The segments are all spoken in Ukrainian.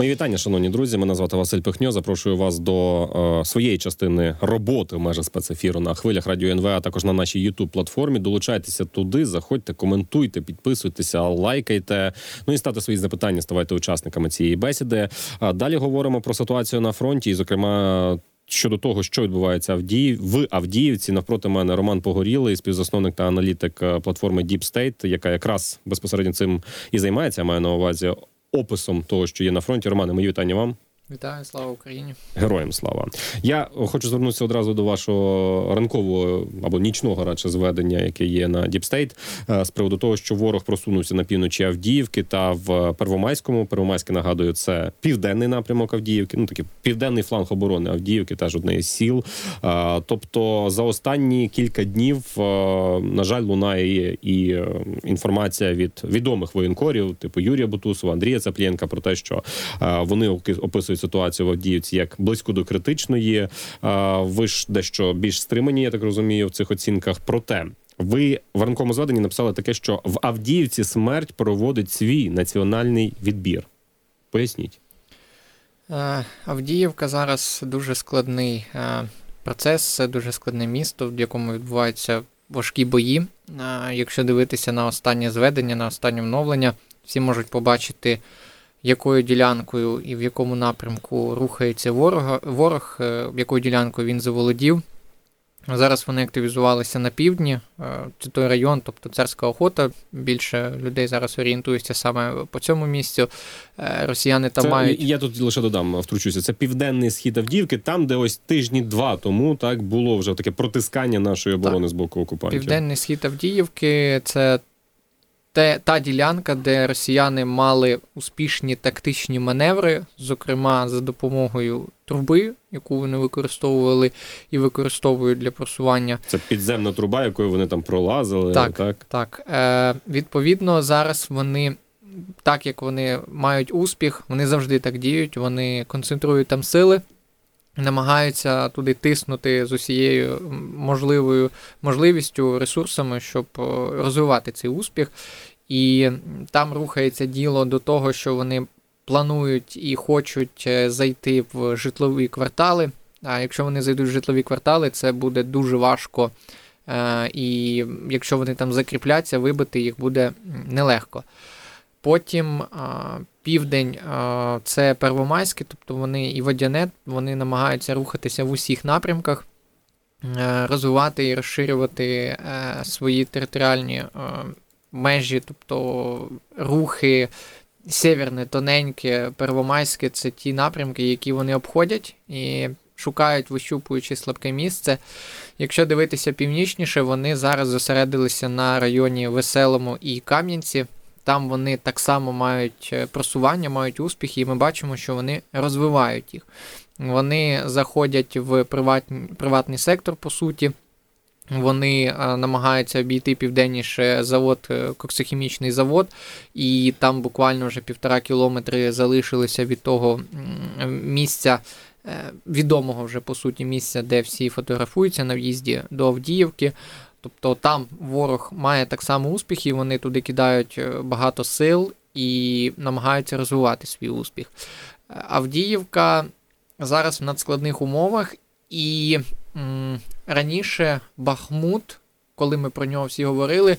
Мої вітання, шановні друзі. Мене звати Василь Пихньо. Запрошую вас до е, своєї частини роботи в межах спецефіру на хвилях радіо НВ, а також на нашій youtube платформі. Долучайтеся туди, заходьте, коментуйте, підписуйтеся, лайкайте. Ну і ставте свої запитання, ставайте учасниками цієї бесіди. Далі говоримо про ситуацію на фронті, і, зокрема. Щодо того, що відбувається Авдіїв в Авдіївці, навпроти мене Роман Погорілий, співзасновник та аналітик е, платформи Deep State, яка якраз безпосередньо цим і займається. Маю на увазі описом того, що є на фронті. Романе, мої вітання вам. Вітаю, слава Україні! Героям слава! Я хочу звернутися одразу до вашого ранкового або нічного радше зведення, яке є на DeepState, з приводу того, що ворог просунувся на півночі Авдіївки та в Первомайському. Первомайське нагадую, це південний напрямок Авдіївки. Ну такий південний фланг оборони Авдіївки, теж одне із сіл. Тобто, за останні кілька днів, на жаль, лунає і інформація від відомих воєнкорів, типу Юрія Бутусова, Андрія Цаплєнка, про те, що вони описують ситуацію в Авдіївці як близько до критичної. Ви ж дещо більш стримані, я так розумію, в цих оцінках. Проте ви в ранковому зведенні написали таке, що в Авдіївці смерть проводить свій національний відбір. Поясніть. Е, Авдіївка зараз дуже складний е, процес, це дуже складне місто, в якому відбуваються важкі бої. Е, якщо дивитися на останнє зведення, на останнє вновлення, всі можуть побачити якою ділянкою і в якому напрямку рухається ворог, ворог, е, якою ділянкою він заволодів. Зараз вони активізувалися на півдні, е, це той район, тобто царська охота. Більше людей зараз орієнтуються саме по цьому місцю. Е, росіяни там це, мають. Я тут лише додам, втручуся. Це південний схід Авдіївки, там, де ось тижні два тому так було вже таке протискання нашої оборони так. з боку окупантів. Південний схід Авдіївки це те, та ділянка, де росіяни мали успішні тактичні маневри, зокрема за допомогою труби, яку вони використовували і використовують для просування. Це підземна труба, якою вони там пролазили. Так, так. так. Е, Відповідно, зараз вони. Так як вони мають успіх, вони завжди так діють, вони концентрують там сили, намагаються туди тиснути з усією можливою можливістю, ресурсами, щоб е, розвивати цей успіх. І там рухається діло до того, що вони планують і хочуть е, зайти в житлові квартали. А якщо вони зайдуть в житлові квартали, це буде дуже важко. Е, і якщо вони там закріпляться, вибити їх буде нелегко. Потім південь це Первомайське, тобто вони і Водяне, вони намагаються рухатися в усіх напрямках, е, розвивати і розширювати е, свої територіальні е, межі, тобто рухи. Северне, тоненьке, первомайське це ті напрямки, які вони обходять і шукають, вищупуючи слабке місце. Якщо дивитися північніше, вони зараз зосередилися на районі Веселому і Кам'янці. Там вони так само мають е, просування, мають успіхи, і ми бачимо, що вони розвивають їх. Вони заходять в приватний, приватний сектор, по суті. Вони е, намагаються обійти південніше завод, е, коксохімічний завод, і там буквально вже півтора кілометри залишилися від того місця, відомого вже по суті місця, де всі фотографуються на в'їзді до Авдіївки. Тобто там ворог має так само успіхи, вони туди кидають е, багато сил і намагаються розвивати свій успіх. Авдіївка зараз в надскладних умовах, і раніше Бахмут, коли ми про нього всі говорили,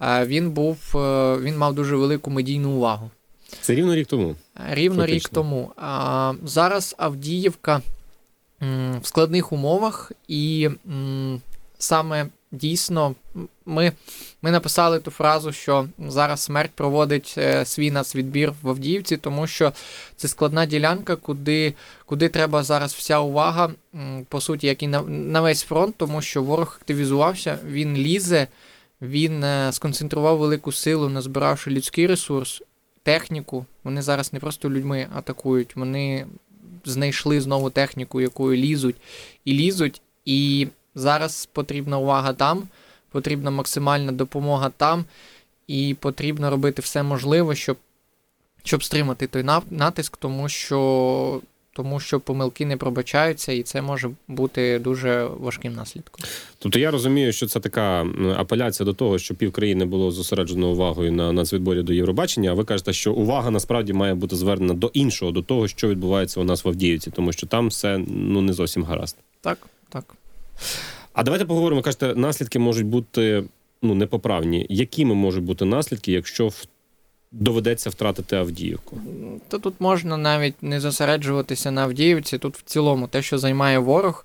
він був, е, він мав дуже велику медійну увагу. Це рівно рік тому. Рівно Фактично. рік тому. А, Зараз Авдіївка в складних умовах, і саме дійсно, ми ми написали ту фразу, що зараз смерть проводить е, свій нацвідбір в Авдіївці, тому що це складна ділянка, куди куди треба зараз вся увага, по суті, як і на, на весь фронт, тому що ворог активізувався, він лізе, він е, сконцентрував велику силу, назбиравши людський ресурс, техніку. Вони зараз не просто людьми атакують, вони знайшли знову техніку, якою лізуть і лізуть. І Зараз потрібна увага там, потрібна максимальна допомога там, і потрібно робити все можливе, щоб щоб стримати той натиск, тому що тому що помилки не пробачаються, і це може бути дуже важким наслідком. Тобто я розумію, що це така апеляція до того, що півкраїни було зосереджено увагою на нацвідборі до Євробачення. А ви кажете, що увага насправді має бути звернена до іншого, до того, що відбувається у нас в Авдіївці, тому що там все ну не зовсім гаразд. Так, так. А давайте поговоримо. Кажете, наслідки можуть бути ну непоправні. Якими можуть бути наслідки, якщо в... доведеться втратити Авдіївку? То тут можна навіть не зосереджуватися на Авдіївці. Тут в цілому те, що займає ворог,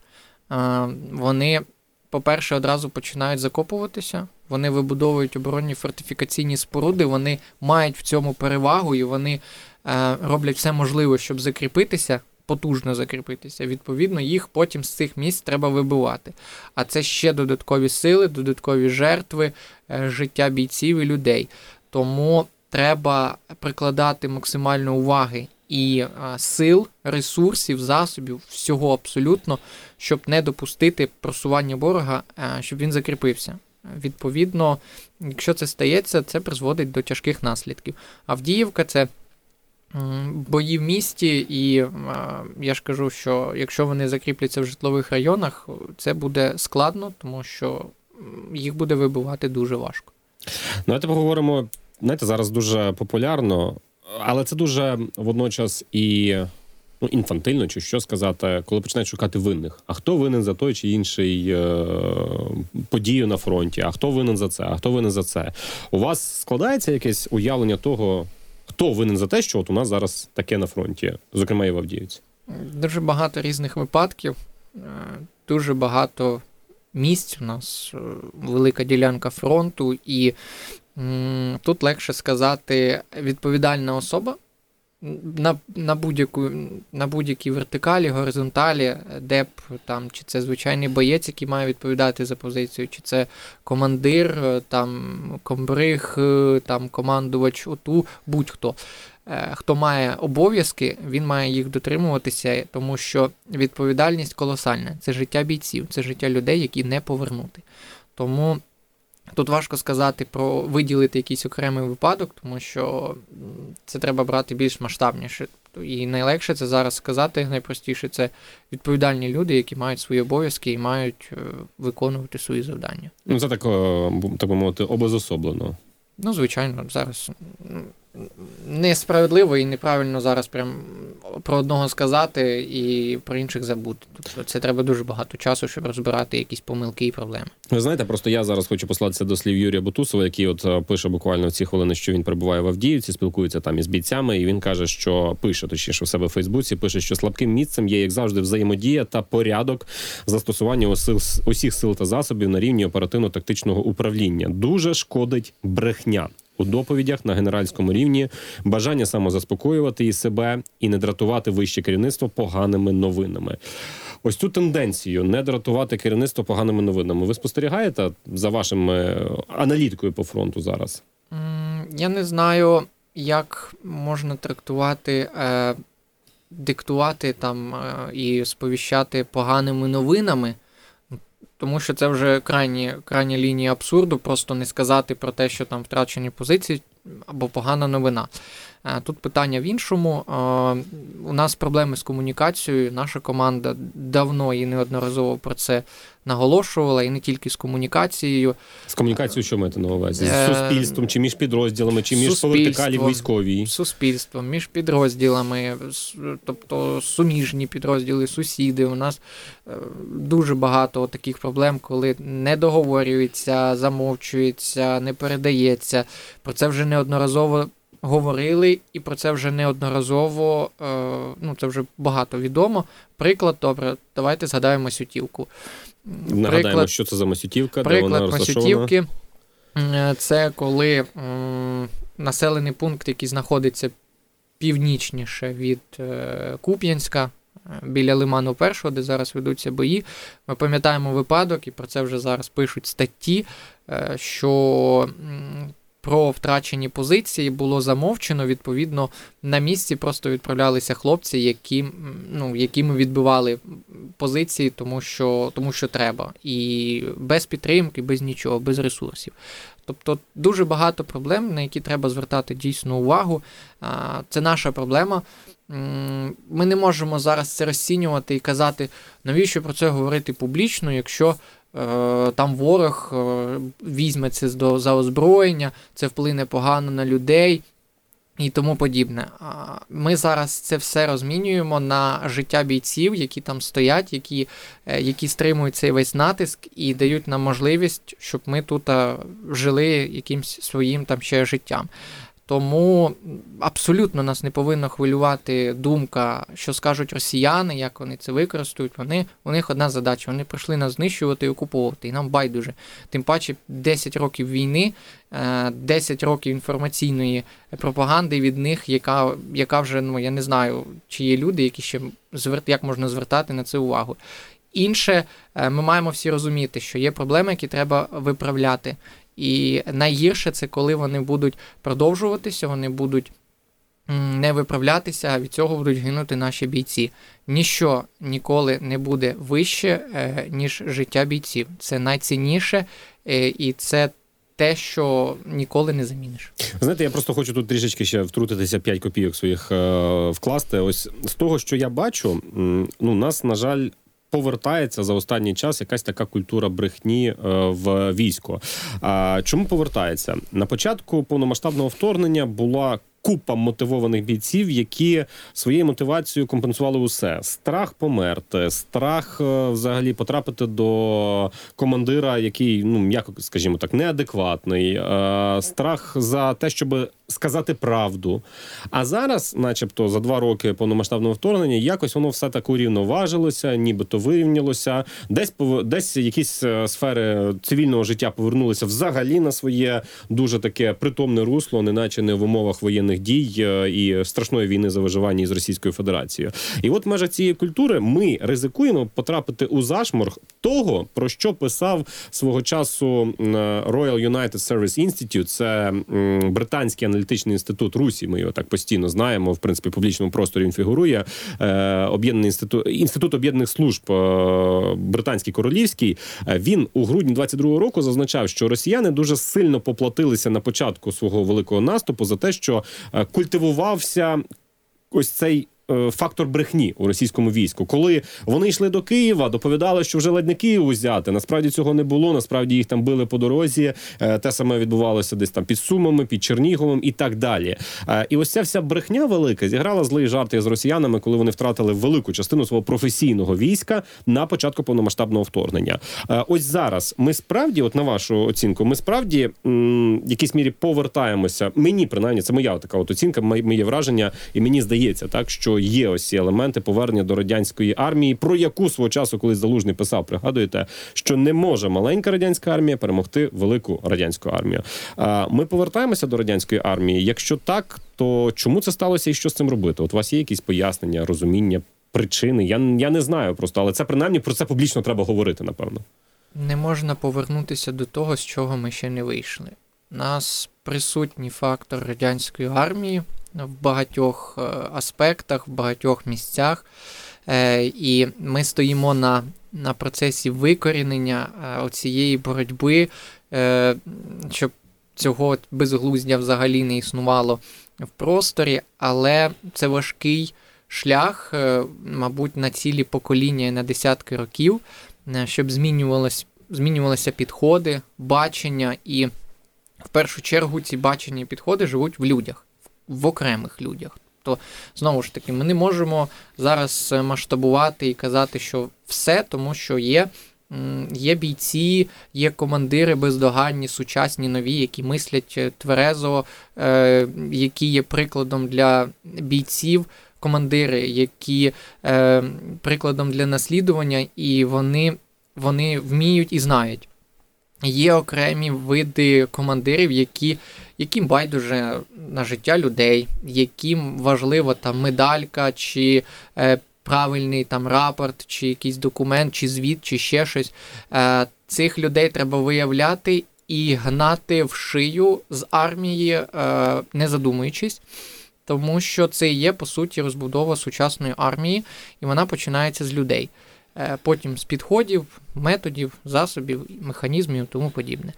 вони, по-перше, одразу починають закопуватися. Вони вибудовують оборонні фортифікаційні споруди, вони мають в цьому перевагу і вони е, роблять все можливе, щоб закріпитися, потужно закріпитися. Відповідно, їх потім з цих місць треба вибивати. А це ще додаткові сили, додаткові жертви, е, життя бійців і людей. Тому треба прикладати максимально уваги і а, сил, ресурсів, засобів, всього абсолютно, щоб не допустити просування ворога, а, щоб він закріпився. Відповідно, якщо це стається, це призводить до тяжких наслідків. Авдіївка це бої в місті, і я ж кажу, що якщо вони закріпляться в житлових районах, це буде складно, тому що їх буде вибивати дуже важко. Давайте поговоримо. Знаєте, зараз дуже популярно, але це дуже водночас і ну, інфантильно, чи що сказати, коли починають шукати винних. А хто винен за той чи інший е- подію на фронті? А хто винен за це? А хто винен за це? У вас складається якесь уявлення того, хто винен за те, що от у нас зараз таке на фронті, зокрема і в Авдіївці? Дуже багато різних випадків, е, дуже багато місць у нас, е, велика ділянка фронту, і м, тут легше сказати відповідальна особа на, на, будь-яку, на будь-якій вертикалі, горизонталі, де б там, чи це звичайний боєць, який має відповідати за позицію, чи це командир, е, там комбриг, е, там командувач ОТУ, будь-хто. Е, Хто має обов'язки, він має їх дотримуватися, тому що відповідальність колосальна. Це життя бійців, це життя людей, які не повернути. Тому тут важко сказати про виділити якийсь окремий випадок, тому що це треба брати більш масштабніше. І найлегше це зараз сказати, найпростіше це відповідальні люди, які мають свої обов'язки і мають е, виконувати свої завдання. Ну, це так, е, так би мовити, обезособлено. Ну, звичайно, зараз несправедливо і неправильно зараз прям про одного сказати і про інших забути. Тобто це треба дуже багато часу, щоб розбирати якісь помилки і проблеми. Ви знаєте, просто я зараз хочу послатися до слів Юрія Бутусова, який от е, пише буквально в ці хвилини, що він перебуває в Авдіївці, спілкується там із бійцями, і він каже, що пише точніше в себе в Фейсбуці, пише, що слабким місцем є, як завжди, взаємодія та порядок застосування усіх сил та засобів на рівні оперативно-тактичного управління. Дуже шкодить брехня. У доповідях на генеральському рівні бажання самозаспокоювати і себе і не дратувати вище керівництво поганими новинами. Ось цю тенденцію не дратувати керівництво поганими новинами. Ви спостерігаєте за вашим е, аналіткою по фронту зараз? Я не знаю, як можна трактувати, е, диктувати там е, і сповіщати поганими новинами, тому що це вже крайні, крайні лінії абсурду, просто не сказати про те, що там втрачені позиції або погана новина. Е, Тут питання в іншому. Е, У нас проблеми з комунікацією. Наша команда давно і неодноразово про це наголошувала, і не тільки з комунікацією. З комунікацією, що маєте на увазі? З Е, суспільством, чи між підрозділами, чи між по вертикалі військовій? суспільством, між підрозділами, тобто суміжні підрозділи, сусіди. У нас дуже багато таких проблем, коли не договорюється, замовчується, не передається. Про це вже неодноразово говорили, і про це вже неодноразово, е, ну це вже багато відомо. Приклад, добре, давайте згадаємо Сютівку. М, Нагадаємо, що це за Масютівка, де вона Приклад. Масютівки е, це коли м, населений пункт, який знаходиться північніше від е, Куп'янська, е, біля Лиману Першого, де зараз ведуться бої. Ми пам'ятаємо випадок, і про це вже зараз пишуть статті, е, що про втрачені позиції було замовчено. Відповідно, на місці просто відправлялися хлопці, які, ну, які ми відбивали позиції, тому що, тому що треба. І без підтримки, без нічого, без ресурсів. Тобто дуже багато проблем, на які треба звертати дійсно увагу. Це наша проблема. ми не можемо зараз це розцінювати і казати, навіщо про це говорити публічно, якщо там ворог е, візьме це до- за озброєння, це вплине погано на людей і тому подібне. Ми зараз це все розмінюємо на життя бійців, які там стоять, які, е, які стримують цей весь натиск і дають нам можливість, щоб ми тут жили якимсь своїм там ще життям. Тому абсолютно нас не повинна хвилювати думка, що скажуть росіяни, як вони це використають. Вони, у них одна задача: вони прийшли нас знищувати і окуповувати. І нам байдуже. Тим паче 10 років війни, е, 10 років інформаційної пропаганди від них, яка, яка вже, ну я не знаю, чи є люди, які ще звер... як можна звертати на це увагу. Інше, е, ми маємо всі розуміти, що є проблеми, які треба виправляти. І найгірше це коли вони будуть продовжуватися, вони будуть не виправлятися, а від цього будуть гинути наші бійці. Ніщо ніколи не буде вище, е, ніж життя бійців. Це найцінніше, е, і це те, що ніколи не заміниш. Знаєте, я просто хочу тут трішечки ще втрутитися 5 копійок своїх е, вкласти. Ось з того, що я бачу, ну нас на жаль. Повертається за останній час якась така культура брехні е, в військо. А чому повертається на початку повномасштабного вторгнення була купа мотивованих бійців, які своєю мотивацією компенсували усе: страх померти, страх е, взагалі потрапити до командира, який, ну м'яко скажімо так, неадекватний, е, страх за те, щоб сказати правду. А зараз, начебто, за два роки повномасштабного вторгнення, якось воно все так урівноважилося, нібито вирівнялося. Десь десь якісь е, сфери цивільного життя повернулися взагалі на своє дуже таке притомне русло, неначе не в умовах воєнних дій е, і страшної війни за виживання із Російською Федерацією. І от в межах цієї культури ми ризикуємо потрапити у зашморг того, про що писав свого часу м, Royal United Service Institute, це британський аналітичний інститут Русі. Ми його так постійно знаємо. В принципі, в публічному просторі він фігурує. Е, Об'єднаний інститут інститут об'єднаних служб е, британський королівський. Е, Він у грудні 22-го року зазначав, що росіяни дуже сильно поплатилися на початку свого великого наступу за те, що культивувався ось цей. Е, Фактор брехні у російському війську, коли вони йшли до Києва, доповідали, що вже ледь не Київ узяти. Насправді цього не було. Насправді їх там били по дорозі. Е, Те саме відбувалося десь там під Сумами, під Черніговом і так далі. Е, І ось ця вся брехня велика зіграла злий жарт із росіянами, коли вони втратили велику частину свого професійного війська на початку повномасштабного вторгнення. Ось зараз ми справді, от на вашу оцінку, ми справді м, в якійсь мірі повертаємося. Мені принаймні, це моя така от оцінка, моє враження, і мені здається, так що є ось ці елементи повернення до радянської армії, про яку свого часу, коли залужний писав, пригадуєте, що не може маленька радянська армія перемогти велику радянську армію. Ми повертаємося до радянської армії. Якщо так, то чому це сталося і що з цим робити? От у вас є якісь пояснення, розуміння, причини? Я, я не знаю просто, але це принаймні про це публічно треба говорити, напевно. Не можна повернутися до того, з чого ми ще не вийшли. Нас присутній фактор радянської армії в багатьох е, аспектах, в багатьох місцях. Е, І ми стоїмо на, на процесі викорінення е, цієї боротьби, щоб цього безглуздя взагалі не існувало в просторі, але це важкий шлях, мабуть, на цілі покоління і на десятки років, щоб змінювалось, змінювалися підходи, бачення, і в першу чергу ці бачення і підходи живуть в людях, в окремих людях. То знову ж таки, ми не можемо зараз е, масштабувати і казати, що все, тому що є. Є бійці, є командири бездоганні, сучасні, нові, які мислять е, тверезо, е, які є прикладом для бійців, командири, які прикладом для наслідування, і вони, вони вміють і знають. Є окремі види командирів, які, яким байдуже на життя людей, яким важлива там медалька, чи е, правильний там рапорт, чи якийсь документ, чи звіт, чи ще щось. Е, цих людей треба виявляти і гнати в шию з армії, е, не задумуючись. Тому що це є, по суті, розбудова сучасної армії, і вона починається з людей. Е, потім з підходів, методів, засобів, механізмів і тому подібне.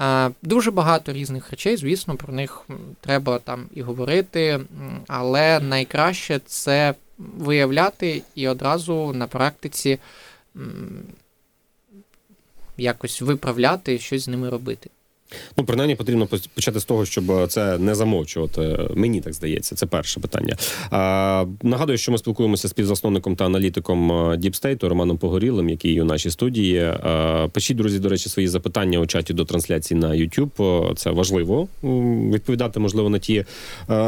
Е, Дуже багато різних речей, звісно, про них треба там і говорити, але найкраще це виявляти і одразу на практиці якось виправляти, щось з ними робити. Ну, принаймні, потрібно почати з того, щоб це не замовчувати. Мені так здається, це перше питання. А, нагадую, що ми спілкуємося з співзасновником та аналітиком е, State Романом Погорілим, який у нашій студії. А, пишіть, друзі, до речі, свої запитання у чаті до трансляції на YouTube. Це важливо відповідати, можливо, на ті е,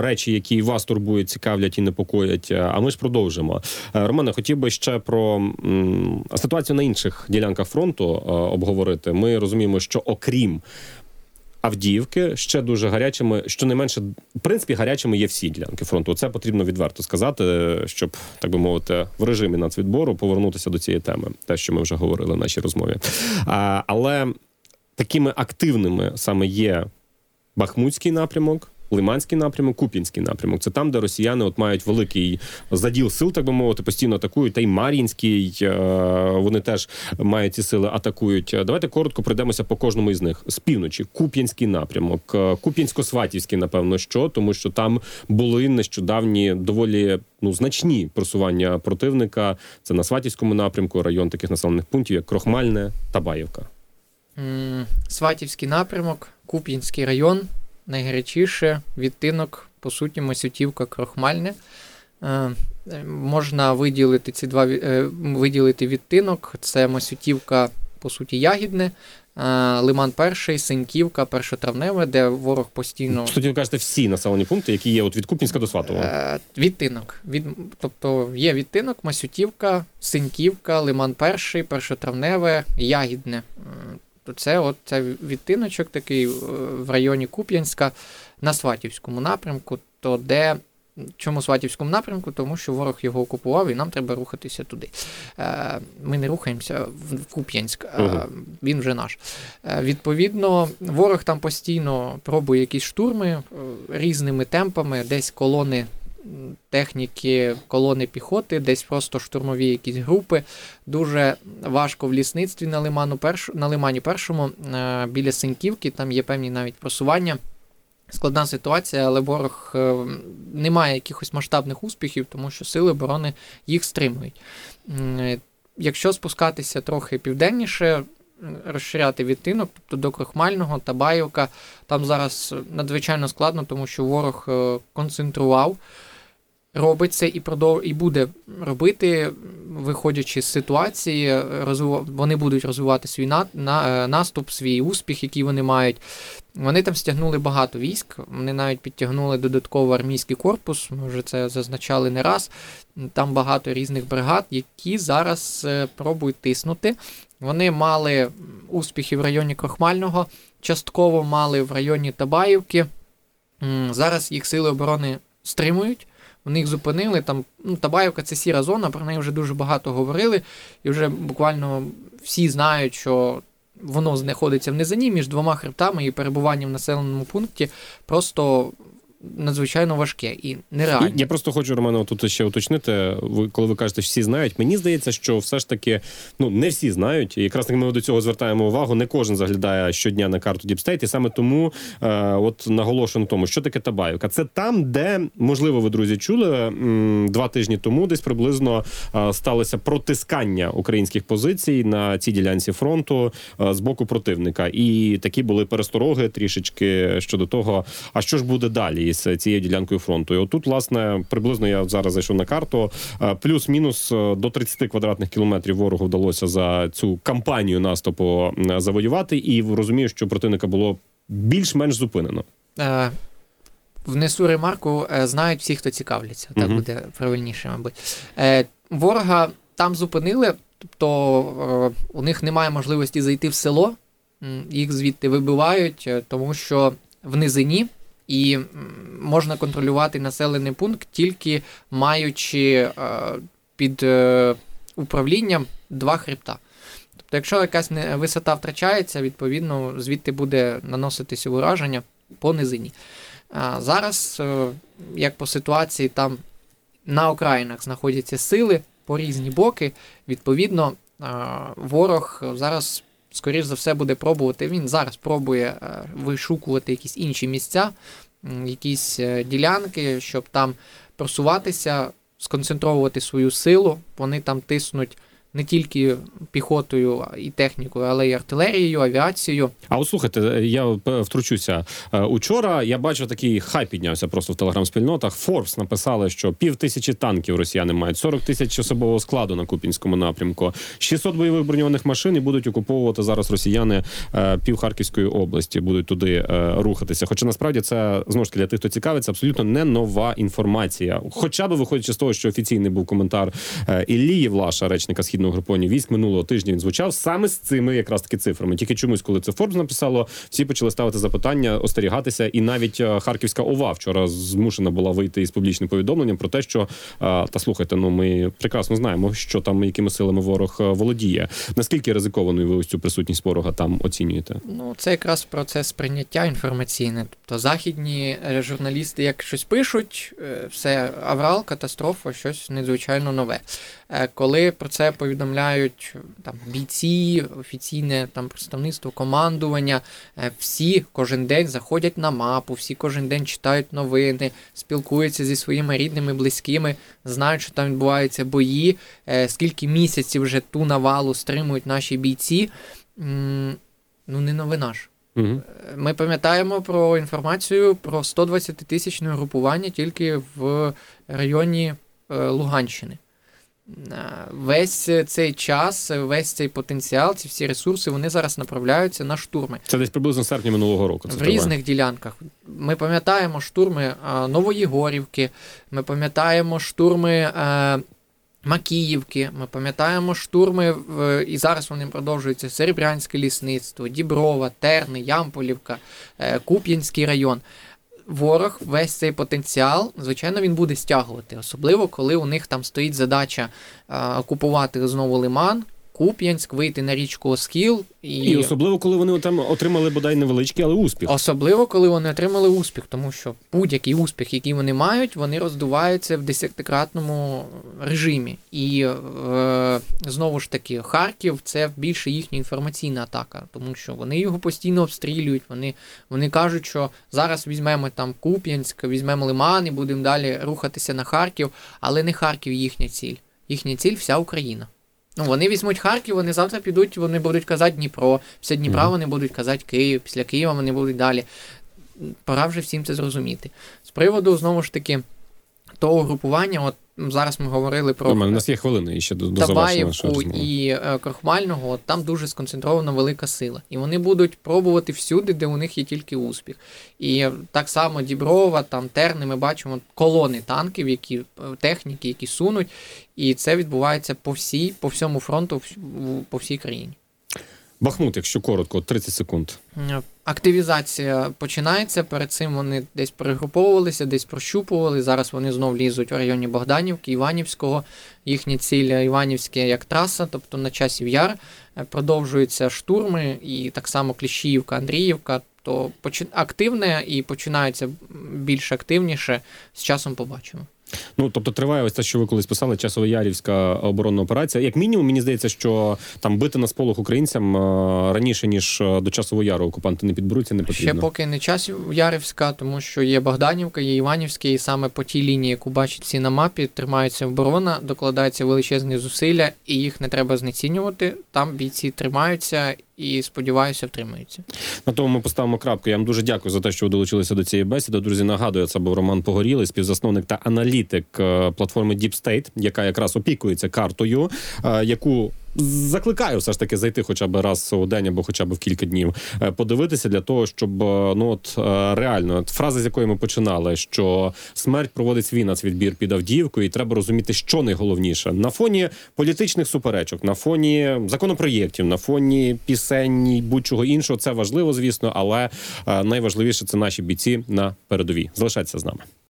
речі, які вас турбують, цікавлять і непокоять. А ми ж продовжимо. Е, Романе, хотів би ще про ситуацію на інших ділянках фронту е, обговорити. Ми розуміємо, що окрім Авдіївки ще дуже гарячими, щонайменше, в принципі, гарячими є всі ділянки фронту. Це потрібно відверто сказати, щоб так би мовити, в режимі нацвідбору повернутися до цієї теми, те, що ми вже говорили в нашій розмові. А, але такими активними саме є Бахмутський напрямок. Лиманський напрямок, Куп'янський напрямок. Це там, де росіяни от мають великий заділ сил, так би мовити, постійно атакують. Та й Мар'їнський, е, вони теж мають ці сили, атакують. Давайте коротко пройдемося по кожному із них. З півночі, Куп'янський напрямок, е, Куп'янсько-Сватівський, напевно, що, тому що там були нещодавні доволі ну, значні просування противника. Це на Сватівському напрямку, район таких населених пунктів, як Крохмальне та Баївка. Сватівський напрямок, Куп'янський район, найгарячіше, відтинок, по суті, Масютівка, Крохмальне. Е, Можна виділити ці два е, виділити відтинок. Це Масютівка, по суті, Ягідне, е, Лиман Перший, Синьківка, Першотравневе, де ворог постійно. По суті, ви кажете, всі населені пункти, які є от від Куп'янська до Сватова. Відтинок. Від, тобто є відтинок, Масютівка, Синьківка, Лиман Перший, Першотравневе, Ягідне. То це от це відтиночок такий е, в районі Куп'янська на Сватівському напрямку, то де. Чому Сватівському напрямку? Тому що ворог його окупував і нам треба рухатися туди. Е, Ми не рухаємося в Куп'янськ, він вже наш. Е, Відповідно, ворог там постійно пробує якісь штурми різними темпами, десь колони техніки, колони піхоти, десь просто штурмові якісь групи. Дуже важко в лісництві на лиману перш... на лимані першому е, біля Синьківки, там є певні навіть просування. Складна ситуація, але ворог е, не має якихось масштабних успіхів, тому що сили оборони їх стримують. Е, Якщо спускатися трохи південніше, розширяти відтинок, тобто до Крохмального та Баївка, там зараз надзвичайно складно, тому що ворог концентрував, робить це і продов... і буде робити, виходячи з ситуації, розвив... вони будуть розвивати свій на... На... наступ, свій успіх, який вони мають. Вони там стягнули багато військ, вони навіть підтягнули додатково армійський корпус, ми вже це зазначали не раз. Там багато різних бригад, які зараз е, пробують тиснути. Вони мали успіхи в районі Крохмального, частково мали в районі Табаївки. Зараз їх сили оборони стримують. Вони їх зупинили. Там ну, Табаївка це сіра зона, про неї вже дуже багато говорили, і вже буквально всі знають, що воно знаходиться в низині між двома хребтами і перебування в населеному пункті просто надзвичайно важке і нереально. Я просто хочу, Романе, тут ще уточнити. Ви коли ви кажете, що всі знають, мені здається, що все ж таки ну не всі знають. І якраз таки ми до цього звертаємо увагу. Не кожен заглядає щодня на карту State, і саме тому е, от наголошую на тому, що таке Табаївка. Це там, де можливо, ви друзі чули два тижні тому, десь приблизно е, сталося протискання українських позицій на цій ділянці фронту е, з боку противника. І такі були перестороги трішечки щодо того, а що ж буде далі із цією ділянкою фронту. І отут, власне, приблизно я зараз зайшов на карту. е, Плюс-мінус е, до 30 квадратних кілометрів ворогу вдалося за цю кампанію наступу завоювати, і розумію, що противника було більш-менш зупинено. Е, внесу ремарку, знають всі, хто цікавляться. Так Мгм. буде правильніше, мабуть. Е, ворога там зупинили, тобто е, у них немає можливості зайти в село, їх звідти вибивають, тому що в низині. І можна контролювати населений пункт тільки маючи е, під е, управлінням два хребта. Тобто, якщо якась висота втрачається, відповідно звідти буде наноситися ураження по низині. А зараз, е, як по ситуації, там на окраїнах знаходяться сили, по різні боки. Відповідно, ворог зараз, скоріш за все, буде пробувати. Він зараз пробує е, вишукувати якісь інші місця, якісь е, ділянки, щоб там просуватися, сконцентровувати свою силу. Вони там тиснуть не тільки піхотою і технікою, але й артилерією, авіацією. А от слухайте, я е, втручуся. Е, Учора я бачив такий хай піднявся просто в телеграм-спільнотах. Форбс написали, що пів тисячі танків росіяни мають, 40 тисяч особового складу на Купінському напрямку, 600 бойових броньованих машин і будуть окуповувати зараз росіяни е, пів Харківської області, будуть туди е, рухатися. Хоча насправді це знову ж таки для тих, хто цікавиться, абсолютно не нова інформація. Хоча б виходячи з того, що офіційний був коментар е, Іллі Євлаша, речника східного групування військ минулого тижня. Він звучав саме з цими якраз таки цифрами. Тільки чомусь, коли це Форбс написало, всі почали ставити запитання, остерігатися, і навіть е, Харківська ОВА вчора змушена була вийти із публічним повідомленням про те, що е, та слухайте, ну ми прекрасно знаємо, що там якими силами ворог е, володіє. Наскільки ризикованою ви ось цю присутність ворога там оцінюєте? Ну, це якраз процес прийняття інформаційне. Тобто західні журналісти, як щось пишуть, все аврал, катастрофа, щось надзвичайно нове. Коли про це повідомляють е, там бійці, офіційне там представництво, командування, е, всі кожен день заходять на мапу, всі кожен день читають новини, спілкуються зі своїми рідними, близькими, знають, що там відбуваються бої, е, скільки місяців вже ту навалу стримують наші бійці. Ну, не новина ж. Угу. Ми пам'ятаємо про інформацію про 120-тисячне групування тільки в районі Луганщини. Е, Весь цей час, весь цей потенціал, ці всі ресурси, вони зараз направляються на штурми Це десь приблизно серпня минулого року. Це в різних ділянках. Ми пам'ятаємо штурми а, Новоєгорівки, ми пам'ятаємо штурми е, Макіївки, ми пам'ятаємо штурми, і зараз вони продовжуються Серебрянське лісництво, Діброва, Терни, Ямполівка, е, Куп'янський район. Ворог весь цей потенціал, звичайно, він буде стягувати, особливо коли у них там стоїть задача е, окупувати знову Лиман, Куп'янськ, вийти на річку Оскіл І особливо, коли вони там отримали бодай невеличкий, але успіх. Особливо, коли вони отримали успіх, тому що будь-який успіх, який вони мають, вони роздуваються в десятикратному режимі. І е, знову ж таки, Харків це більше їхня інформаційна атака, тому що вони його постійно обстрілюють. Вони, вони кажуть, що зараз візьмемо там Куп'янськ, візьмемо Лиман і будемо далі рухатися на Харків, але не Харків їхня ціль. Їхня ціль вся Україна. Ну, вони візьмуть Харків, вони завтра підуть, вони будуть казати Дніпро. Після Дніпра Мгм. вони будуть казати Київ, після Києва вони будуть далі. Пора вже всім це зрозуміти. З приводу, знову ж таки, того групування, от зараз ми говорили про Нормально, у нас є хвилини і ще до, до Табаєвку і е, Крохмального, от там дуже сконцентрована велика сила. І вони будуть пробувати всюди, де у них є тільки успіх. І е, так само Діброва, там Терни, ми бачимо колони танків, які е, техніки, які сунуть, і це відбувається по всій, по всьому фронту, по всій країні. Бахмут, якщо коротко, 30 секунд. Е, Активізація починається. Перед цим вони десь перегруповувалися, десь прощупували. Зараз вони знов лізуть в районі Богданівки, Іванівського. Їхня ціль е, Іванівське як траса, тобто на часів яр. Е, Продовжуються штурми, і так само Кліщіївка, Андріївка. То активне і починається більш активніше. З часом побачимо. Ну тобто триває ось те, що ви колись писали, часово-ярівська оборонна операція. Як мінімум, мені здається, що там бити на сполох українцям е, раніше ніж е, до часового яру окупанти не підберуться, не потрібно. Ще поки не час Ярівська, тому що є Богданівка, є Іванівське, і саме по тій лінії, яку бачать всі на мапі, тримається оборона, докладаються величезні зусилля, і їх не треба знецінювати. Там бійці тримаються і сподіваюся, втримаються. На тому ми поставимо крапку. Я вам дуже дякую за те, що ви долучилися до цієї бесіди. Друзі, нагадую, це був Роман Погорілий, співзасновник та аналітик е, платформи Deep State, яка якраз опікується картою, е, яку. Закликаю все ж таки зайти хоча б раз у день або хоча б в кілька днів, е, подивитися для того, щоб е, ну от е, реально от фраза, з якої ми починали, що смерть проводить свій нацвідбір під Авдіївкою, і треба розуміти, що найголовніше на фоні політичних суперечок, на фоні законопроєктів, на фоні пісень, будь-чого іншого. Це важливо, звісно, але найважливіше це наші бійці на передовій. Залишайтеся з нами.